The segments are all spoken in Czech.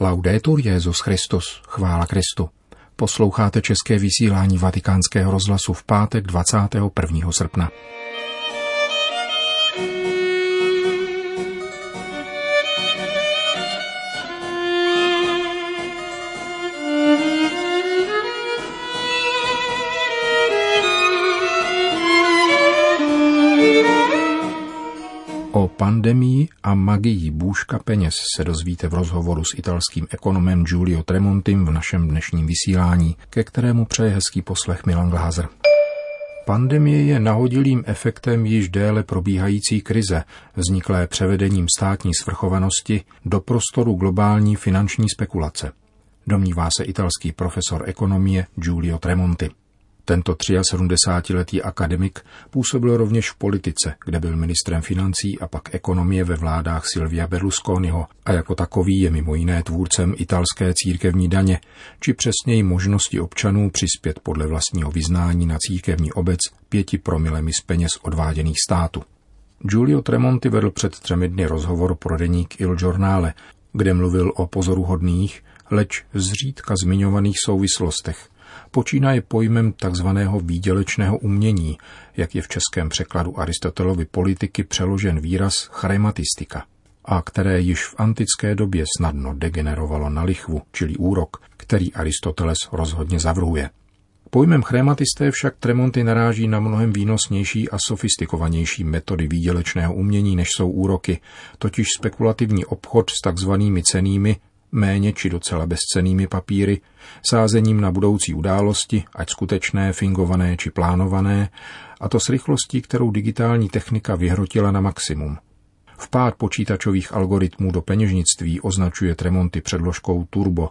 Laudetur Jezus Christus, chvála Kristu. Posloucháte české vysílání Vatikánského rozhlasu v pátek 21. srpna. Pandemii a magii bůžka peněz se dozvíte v rozhovoru s italským ekonomem Giulio Tremontim v našem dnešním vysílání, ke kterému přeje hezký poslech Milan Glázer. Pandemie je nahodilým efektem již déle probíhající krize, vzniklé převedením státní svrchovanosti do prostoru globální finanční spekulace. Domnívá se italský profesor ekonomie Giulio Tremonti. Tento 73-letý akademik působil rovněž v politice, kde byl ministrem financí a pak ekonomie ve vládách Silvia Berlusconiho a jako takový je mimo jiné tvůrcem italské církevní daně, či přesněji možnosti občanů přispět podle vlastního vyznání na církevní obec pěti promilemi z peněz odváděných státu. Giulio Tremonti vedl před třemi dny rozhovor pro deník Il Giornale, kde mluvil o pozoruhodných, leč zřídka zmiňovaných souvislostech – počínaje pojmem takzvaného výdělečného umění, jak je v českém překladu Aristotelovy politiky přeložen výraz chrematistika, a které již v antické době snadno degenerovalo na lichvu, čili úrok, který Aristoteles rozhodně zavrhuje. Pojmem chrématisté však Tremonty naráží na mnohem výnosnější a sofistikovanější metody výdělečného umění, než jsou úroky, totiž spekulativní obchod s takzvanými cenými méně či docela bezcenými papíry, sázením na budoucí události, ať skutečné, fingované či plánované, a to s rychlostí, kterou digitální technika vyhrotila na maximum. Vpád počítačových algoritmů do peněžnictví označuje Tremonty předložkou Turbo.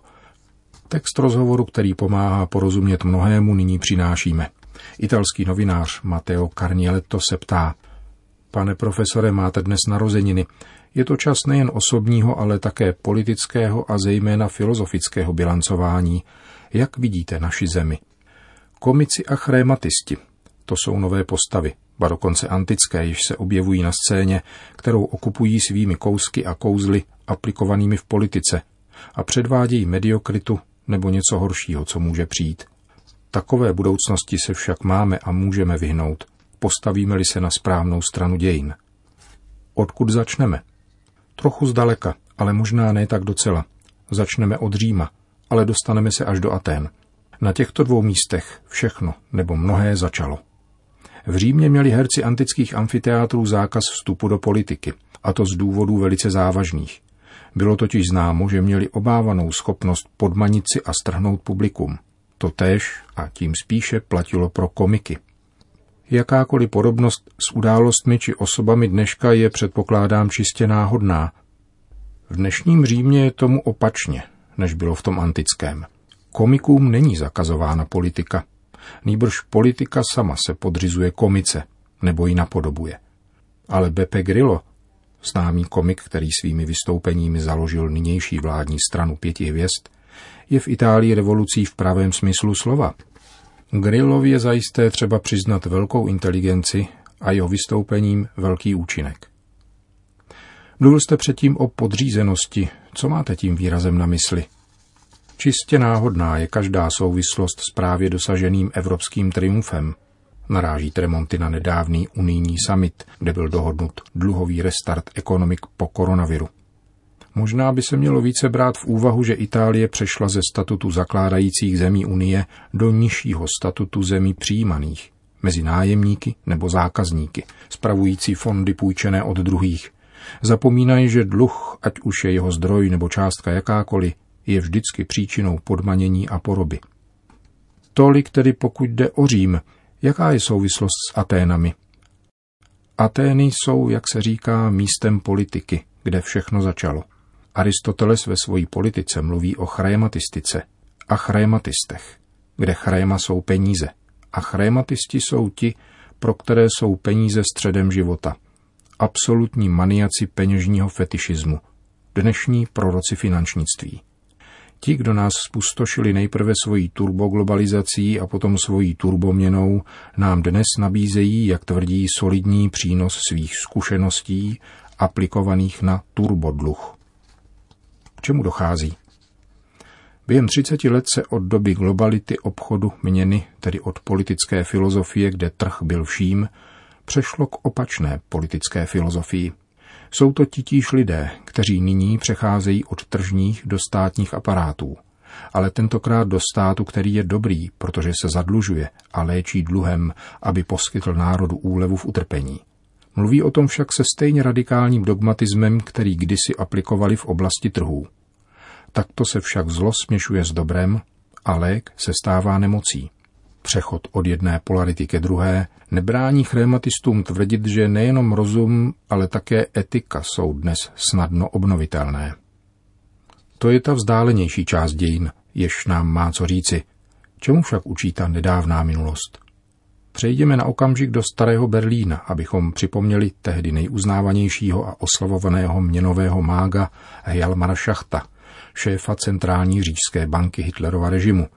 Text rozhovoru, který pomáhá porozumět mnohému, nyní přinášíme. Italský novinář Matteo Carnieletto se ptá, Pane profesore, máte dnes narozeniny. Je to čas nejen osobního, ale také politického a zejména filozofického bilancování. Jak vidíte naši zemi? Komici a chrématisti. To jsou nové postavy, ba dokonce antické, již se objevují na scéně, kterou okupují svými kousky a kouzly aplikovanými v politice a předvádějí mediokritu nebo něco horšího, co může přijít. Takové budoucnosti se však máme a můžeme vyhnout, postavíme-li se na správnou stranu dějin. Odkud začneme? Trochu zdaleka, ale možná ne tak docela. Začneme od Říma, ale dostaneme se až do Atén. Na těchto dvou místech všechno nebo mnohé začalo. V Římě měli herci antických amfiteátrů zákaz vstupu do politiky, a to z důvodů velice závažných. Bylo totiž známo, že měli obávanou schopnost podmanit si a strhnout publikum. To též a tím spíše platilo pro komiky. Jakákoliv podobnost s událostmi či osobami dneška je předpokládám čistě náhodná. V dnešním Římě je tomu opačně, než bylo v tom antickém. Komikům není zakazována politika. Nýbrž politika sama se podřizuje komice, nebo ji napodobuje. Ale Beppe Grillo, známý komik, který svými vystoupeními založil nynější vládní stranu pěti hvězd, je v Itálii revolucí v pravém smyslu slova – Grillovi je zajisté třeba přiznat velkou inteligenci a jeho vystoupením velký účinek. Mluvil jste předtím o podřízenosti. Co máte tím výrazem na mysli? Čistě náhodná je každá souvislost s právě dosaženým evropským triumfem. Naráží Tremonty na nedávný unijní summit, kde byl dohodnut dluhový restart ekonomik po koronaviru. Možná by se mělo více brát v úvahu, že Itálie přešla ze statutu zakládajících zemí Unie do nižšího statutu zemí přijímaných, mezi nájemníky nebo zákazníky, spravující fondy půjčené od druhých. Zapomínají, že dluh, ať už je jeho zdroj nebo částka jakákoliv, je vždycky příčinou podmanění a poroby. Tolik tedy pokud jde o Řím, jaká je souvislost s Aténami? Atény jsou, jak se říká, místem politiky, kde všechno začalo. Aristoteles ve své politice mluví o chrématistice a chrématistech, kde chréma jsou peníze a chrématisti jsou ti, pro které jsou peníze středem života. Absolutní maniaci peněžního fetišismu, dnešní proroci finančnictví. Ti, kdo nás spustošili nejprve svojí turboglobalizací a potom svojí turboměnou, nám dnes nabízejí, jak tvrdí, solidní přínos svých zkušeností aplikovaných na turbodluh čemu dochází? Během 30 let se od doby globality obchodu měny, tedy od politické filozofie, kde trh byl vším, přešlo k opačné politické filozofii. Jsou to titíž lidé, kteří nyní přecházejí od tržních do státních aparátů. Ale tentokrát do státu, který je dobrý, protože se zadlužuje a léčí dluhem, aby poskytl národu úlevu v utrpení. Mluví o tom však se stejně radikálním dogmatismem, který kdysi aplikovali v oblasti trhů. Takto se však zlo směšuje s dobrem a lék se stává nemocí. Přechod od jedné polarity ke druhé nebrání chrematistům tvrdit, že nejenom rozum, ale také etika jsou dnes snadno obnovitelné. To je ta vzdálenější část dějin, jež nám má co říci. Čemu však učí ta nedávná minulost? Přejdeme na okamžik do starého Berlína, abychom připomněli tehdy nejuznávanějšího a oslavovaného měnového mága Hjalmara Schachta, šéfa centrální říšské banky Hitlerova režimu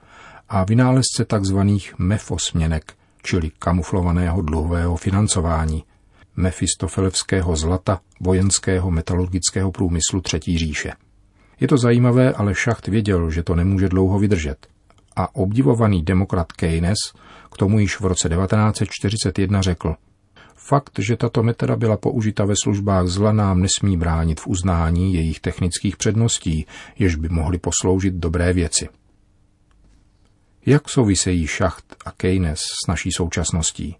a vynálezce tzv. mefosměnek, čili kamuflovaného dluhového financování, mefistofelevského zlata vojenského metalurgického průmyslu Třetí říše. Je to zajímavé, ale Šacht věděl, že to nemůže dlouho vydržet. A obdivovaný demokrat Keynes k tomu již v roce 1941 řekl, Fakt, že tato metoda byla použita ve službách zla, nám nesmí bránit v uznání jejich technických předností, jež by mohly posloužit dobré věci. Jak souvisejí Schacht a Keynes s naší současností?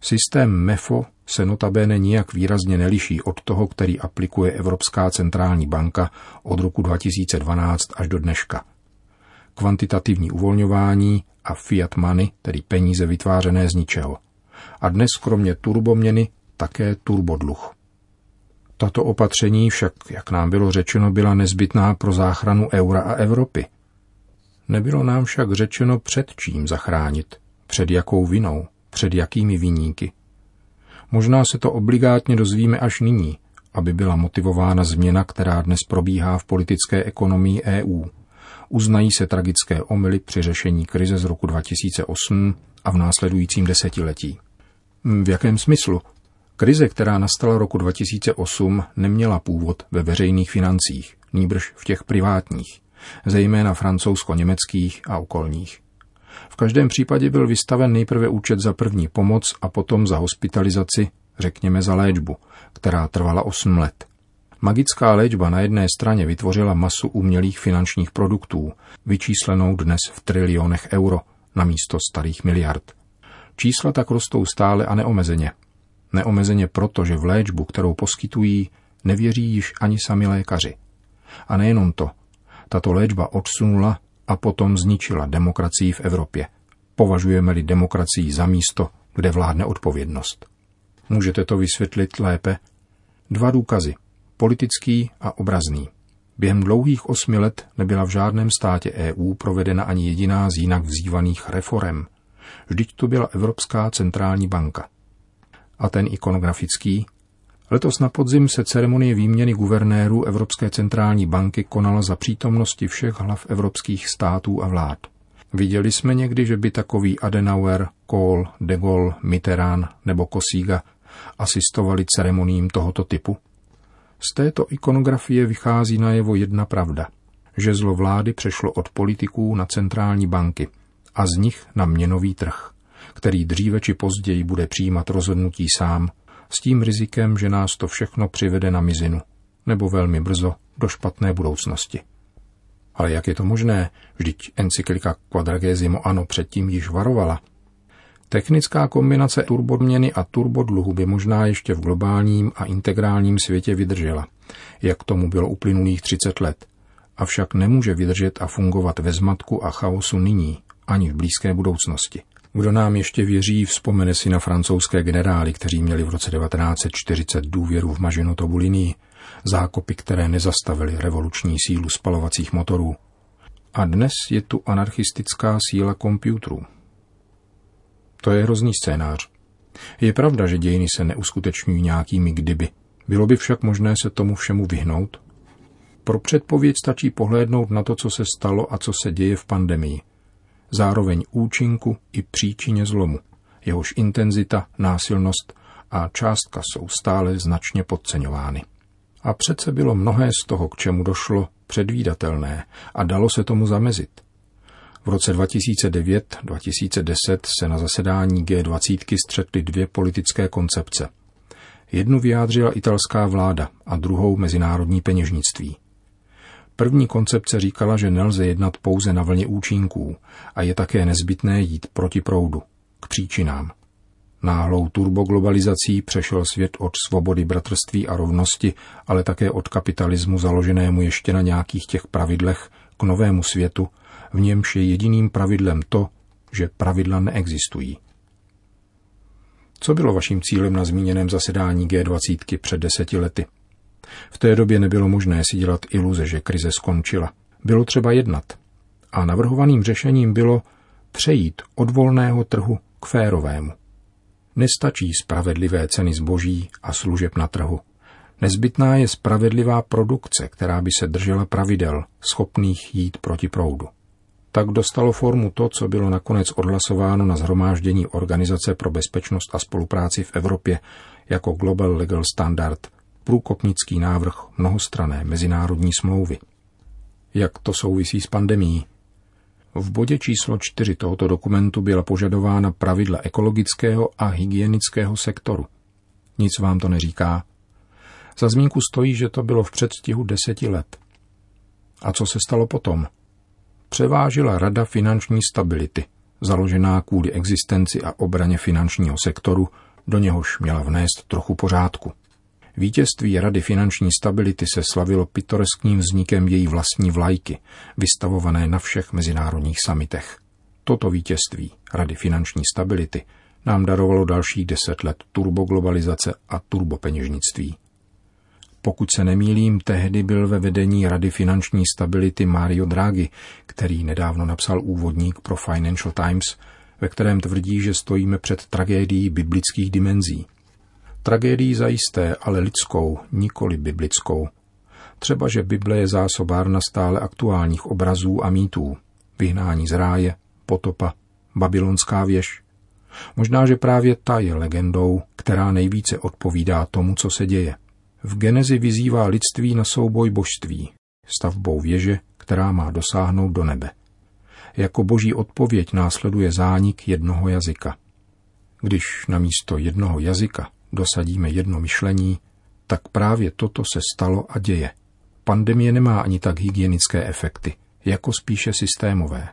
Systém MEFO se notabene nijak výrazně neliší od toho, který aplikuje Evropská centrální banka od roku 2012 až do dneška. Kvantitativní uvolňování a fiat money, tedy peníze vytvářené z ničeho. A dnes kromě turboměny také turbodluh. Tato opatření však, jak nám bylo řečeno, byla nezbytná pro záchranu eura a Evropy – Nebylo nám však řečeno před čím zachránit, před jakou vinou, před jakými viníky. Možná se to obligátně dozvíme až nyní, aby byla motivována změna, která dnes probíhá v politické ekonomii EU. Uznají se tragické omily při řešení krize z roku 2008 a v následujícím desetiletí. V jakém smyslu? Krize, která nastala roku 2008, neměla původ ve veřejných financích, nýbrž v těch privátních zejména francouzsko-německých a okolních. V každém případě byl vystaven nejprve účet za první pomoc a potom za hospitalizaci, řekněme za léčbu, která trvala 8 let. Magická léčba na jedné straně vytvořila masu umělých finančních produktů, vyčíslenou dnes v trilionech euro, na místo starých miliard. Čísla tak rostou stále a neomezeně. Neomezeně proto, že v léčbu, kterou poskytují, nevěří již ani sami lékaři. A nejenom to, tato léčba odsunula a potom zničila demokracii v Evropě. Považujeme-li demokracii za místo, kde vládne odpovědnost. Můžete to vysvětlit lépe? Dva důkazy. Politický a obrazný. Během dlouhých osmi let nebyla v žádném státě EU provedena ani jediná z jinak vzývaných reform. Vždyť to byla Evropská centrální banka. A ten ikonografický, Letos na podzim se ceremonie výměny guvernérů Evropské centrální banky konala za přítomnosti všech hlav evropských států a vlád. Viděli jsme někdy, že by takový Adenauer, Kohl, de Gaulle, Mitterrand nebo Kosíga asistovali ceremoním tohoto typu? Z této ikonografie vychází najevo jedna pravda, že zlo vlády přešlo od politiků na centrální banky a z nich na měnový trh, který dříve či později bude přijímat rozhodnutí sám s tím rizikem, že nás to všechno přivede na mizinu, nebo velmi brzo do špatné budoucnosti. Ale jak je to možné? Vždyť encyklika Quadragesimo Ano předtím již varovala. Technická kombinace turbodměny a turbodluhu by možná ještě v globálním a integrálním světě vydržela, jak tomu bylo uplynulých 30 let, avšak nemůže vydržet a fungovat ve zmatku a chaosu nyní, ani v blízké budoucnosti. Kdo nám ještě věří, vzpomene si na francouzské generály, kteří měli v roce 1940 důvěru v Mažinu Tobuliní, zákopy, které nezastavily revoluční sílu spalovacích motorů. A dnes je tu anarchistická síla počítačů. To je hrozný scénář. Je pravda, že dějiny se neuskutečňují nějakými kdyby. Bylo by však možné se tomu všemu vyhnout? Pro předpověď stačí pohlédnout na to, co se stalo a co se děje v pandemii zároveň účinku i příčině zlomu. Jehož intenzita, násilnost a částka jsou stále značně podceňovány. A přece bylo mnohé z toho, k čemu došlo, předvídatelné a dalo se tomu zamezit. V roce 2009-2010 se na zasedání G20 střetly dvě politické koncepce. Jednu vyjádřila italská vláda a druhou mezinárodní peněžnictví. První koncepce říkala, že nelze jednat pouze na vlně účinků a je také nezbytné jít proti proudu, k příčinám. Náhlou turboglobalizací přešel svět od svobody bratrství a rovnosti, ale také od kapitalismu založenému ještě na nějakých těch pravidlech k novému světu, v němž je jediným pravidlem to, že pravidla neexistují. Co bylo vaším cílem na zmíněném zasedání G20 před deseti lety? V té době nebylo možné si dělat iluze, že krize skončila. Bylo třeba jednat. A navrhovaným řešením bylo přejít od volného trhu k férovému. Nestačí spravedlivé ceny zboží a služeb na trhu. Nezbytná je spravedlivá produkce, která by se držela pravidel, schopných jít proti proudu. Tak dostalo formu to, co bylo nakonec odhlasováno na zhromáždění Organizace pro bezpečnost a spolupráci v Evropě jako Global Legal Standard, průkopnický návrh mnohostrané mezinárodní smlouvy. Jak to souvisí s pandemí? V bodě číslo čtyři tohoto dokumentu byla požadována pravidla ekologického a hygienického sektoru. Nic vám to neříká. Za zmínku stojí, že to bylo v předstihu deseti let. A co se stalo potom? Převážila Rada finanční stability, založená kvůli existenci a obraně finančního sektoru, do něhož měla vnést trochu pořádku. Vítězství Rady finanční stability se slavilo pitoreským vznikem její vlastní vlajky, vystavované na všech mezinárodních samitech. Toto vítězství Rady finanční stability nám darovalo dalších deset let turboglobalizace a turbopeněžnictví. Pokud se nemýlím, tehdy byl ve vedení Rady finanční stability Mario Draghi, který nedávno napsal úvodník pro Financial Times, ve kterém tvrdí, že stojíme před tragédií biblických dimenzí – Tragédii zajisté, ale lidskou, nikoli biblickou. Třeba, že Bible je zásobárna stále aktuálních obrazů a mýtů. Vyhnání z ráje, potopa, babylonská věž. Možná, že právě ta je legendou, která nejvíce odpovídá tomu, co se děje. V Genezi vyzývá lidství na souboj božství, stavbou věže, která má dosáhnout do nebe. Jako boží odpověď následuje zánik jednoho jazyka. Když na místo jednoho jazyka dosadíme jedno myšlení, tak právě toto se stalo a děje. Pandemie nemá ani tak hygienické efekty, jako spíše systémové.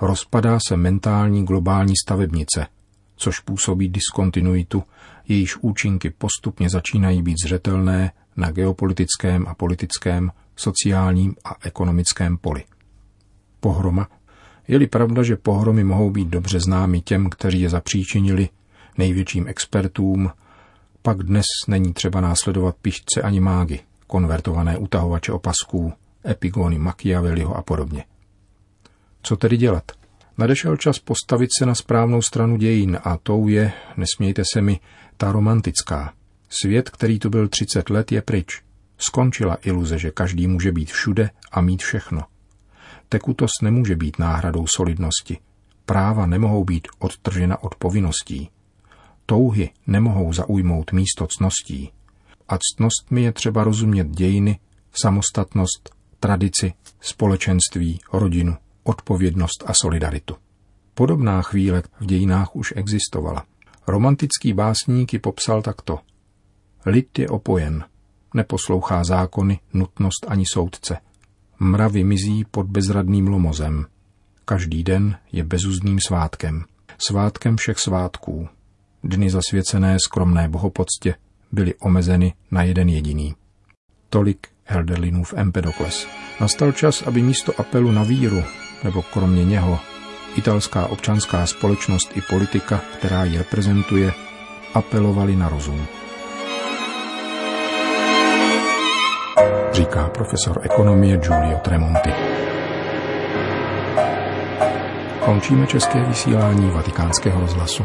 Rozpadá se mentální globální stavebnice, což působí diskontinuitu, jejíž účinky postupně začínají být zřetelné na geopolitickém a politickém, sociálním a ekonomickém poli. Pohroma je-li pravda, že pohromy mohou být dobře známy těm, kteří je zapříčinili, největším expertům, pak dnes není třeba následovat pišce ani mágy, konvertované utahovače opasků, epigony Machiavelliho a podobně. Co tedy dělat? Nadešel čas postavit se na správnou stranu dějin a tou je, nesmějte se mi, ta romantická. Svět, který tu byl 30 let, je pryč. Skončila iluze, že každý může být všude a mít všechno. Tekutost nemůže být náhradou solidnosti. Práva nemohou být odtržena od povinností. Touhy nemohou zaujmout místo cností. A ctnostmi je třeba rozumět dějiny, samostatnost, tradici, společenství, rodinu, odpovědnost a solidaritu. Podobná chvíle v dějinách už existovala. Romantický básník ji popsal takto. Lid je opojen, neposlouchá zákony, nutnost ani soudce. Mravy mizí pod bezradným lomozem. Každý den je bezuzdným svátkem. Svátkem všech svátků, dny zasvěcené skromné bohopoctě byly omezeny na jeden jediný. Tolik Helderlinův Empedokles. Nastal čas, aby místo apelu na víru, nebo kromě něho, italská občanská společnost i politika, která ji reprezentuje, apelovali na rozum. Říká profesor ekonomie Giulio Tremonti. Končíme české vysílání vatikánského rozhlasu.